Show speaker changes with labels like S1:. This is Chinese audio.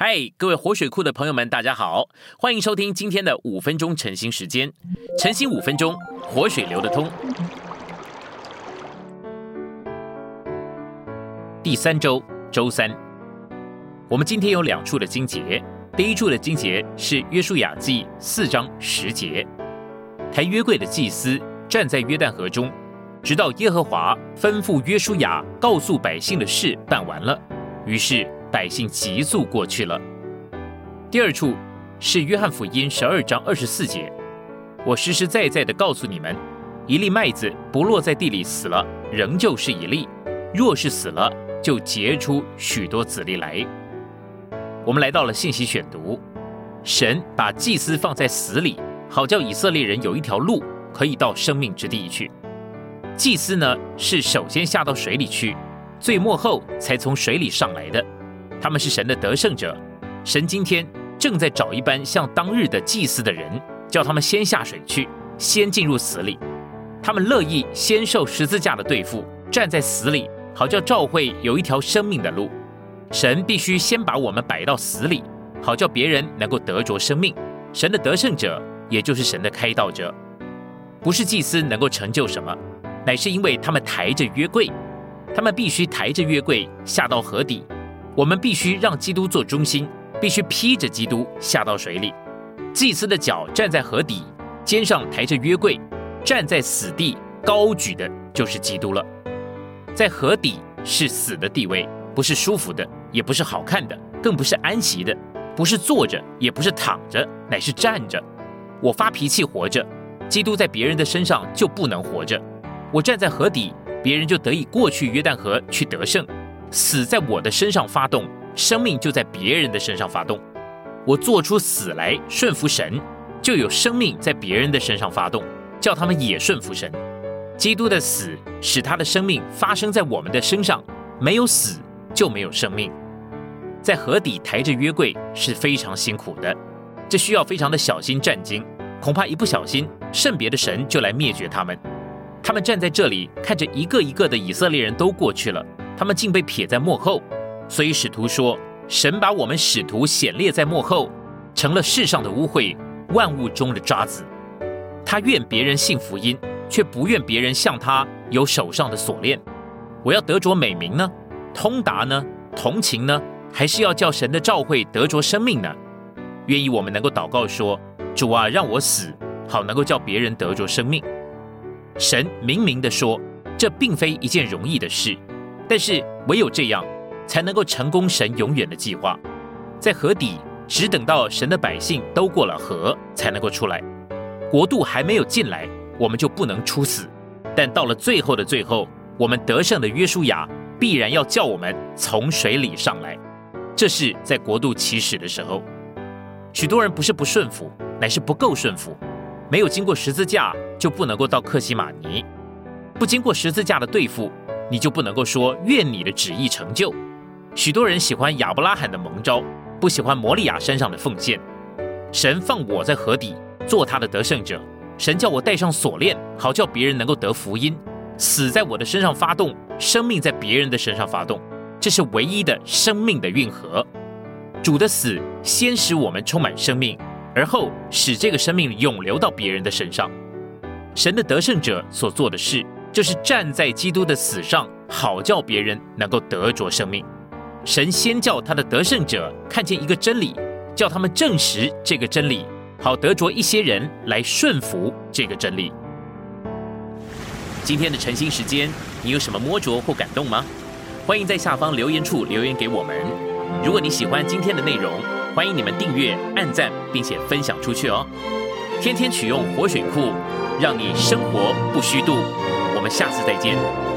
S1: 嗨，各位活水库的朋友们，大家好，欢迎收听今天的五分钟晨兴时间。晨兴五分钟，活水流得通。第三周周三，我们今天有两处的经节。第一处的经节是约书亚记四章十节，抬约柜的祭司站在约旦河中，直到耶和华吩咐约书亚告诉百姓的事办完了，于是。百姓急速过去了。第二处是约翰福音十二章二十四节，我实实在在的告诉你们，一粒麦子不落在地里死了，仍旧是一粒；若是死了，就结出许多子粒来。我们来到了信息选读，神把祭司放在死里，好叫以色列人有一条路可以到生命之地去。祭司呢，是首先下到水里去，最末后才从水里上来的。他们是神的得胜者，神今天正在找一班像当日的祭司的人，叫他们先下水去，先进入死里。他们乐意先受十字架的对付，站在死里，好叫召会有一条生命的路。神必须先把我们摆到死里，好叫别人能够得着生命。神的得胜者，也就是神的开道者，不是祭司能够成就什么，乃是因为他们抬着约柜，他们必须抬着约柜下到河底。我们必须让基督做中心，必须披着基督下到水里。祭司的脚站在河底，肩上抬着约柜，站在死地高举的就是基督了。在河底是死的地位，不是舒服的，也不是好看的，更不是安息的，不是坐着，也不是躺着，乃是站着。我发脾气活着，基督在别人的身上就不能活着。我站在河底，别人就得以过去约旦河去得胜。死在我的身上发动，生命就在别人的身上发动。我做出死来顺服神，就有生命在别人的身上发动，叫他们也顺服神。基督的死使他的生命发生在我们的身上，没有死就没有生命。在河底抬着约柜是非常辛苦的，这需要非常的小心战惊，恐怕一不小心，圣别的神就来灭绝他们。他们站在这里，看着一个一个的以色列人都过去了。他们竟被撇在幕后，所以使徒说：“神把我们使徒显列在幕后，成了世上的污秽，万物中的渣子。他愿别人信福音，却不愿别人像他有手上的锁链。我要得着美名呢，通达呢，同情呢，还是要叫神的召会得着生命呢？愿意我们能够祷告说：主啊，让我死，好能够叫别人得着生命。神明明的说，这并非一件容易的事。”但是唯有这样，才能够成功神永远的计划。在河底，只等到神的百姓都过了河，才能够出来。国度还没有进来，我们就不能出死。但到了最后的最后，我们得胜的约书亚必然要叫我们从水里上来。这是在国度起始的时候。许多人不是不顺服，乃是不够顺服。没有经过十字架，就不能够到克西马尼。不经过十字架的对付。你就不能够说愿你的旨意成就。许多人喜欢亚伯拉罕的蒙召，不喜欢摩利亚山上的奉献。神放我在河底做他的得胜者，神叫我戴上锁链，好叫别人能够得福音。死在我的身上发动，生命在别人的身上发动，这是唯一的生命的运河。主的死先使我们充满生命，而后使这个生命永流到别人的身上。神的得胜者所做的事。就是站在基督的死上，好叫别人能够得着生命。神先叫他的得胜者看见一个真理，叫他们证实这个真理，好得着一些人来顺服这个真理。今天的晨兴时间，你有什么摸着或感动吗？欢迎在下方留言处留言给我们。如果你喜欢今天的内容，欢迎你们订阅、按赞，并且分享出去哦。天天取用活水库，让你生活不虚度。我们下次再见。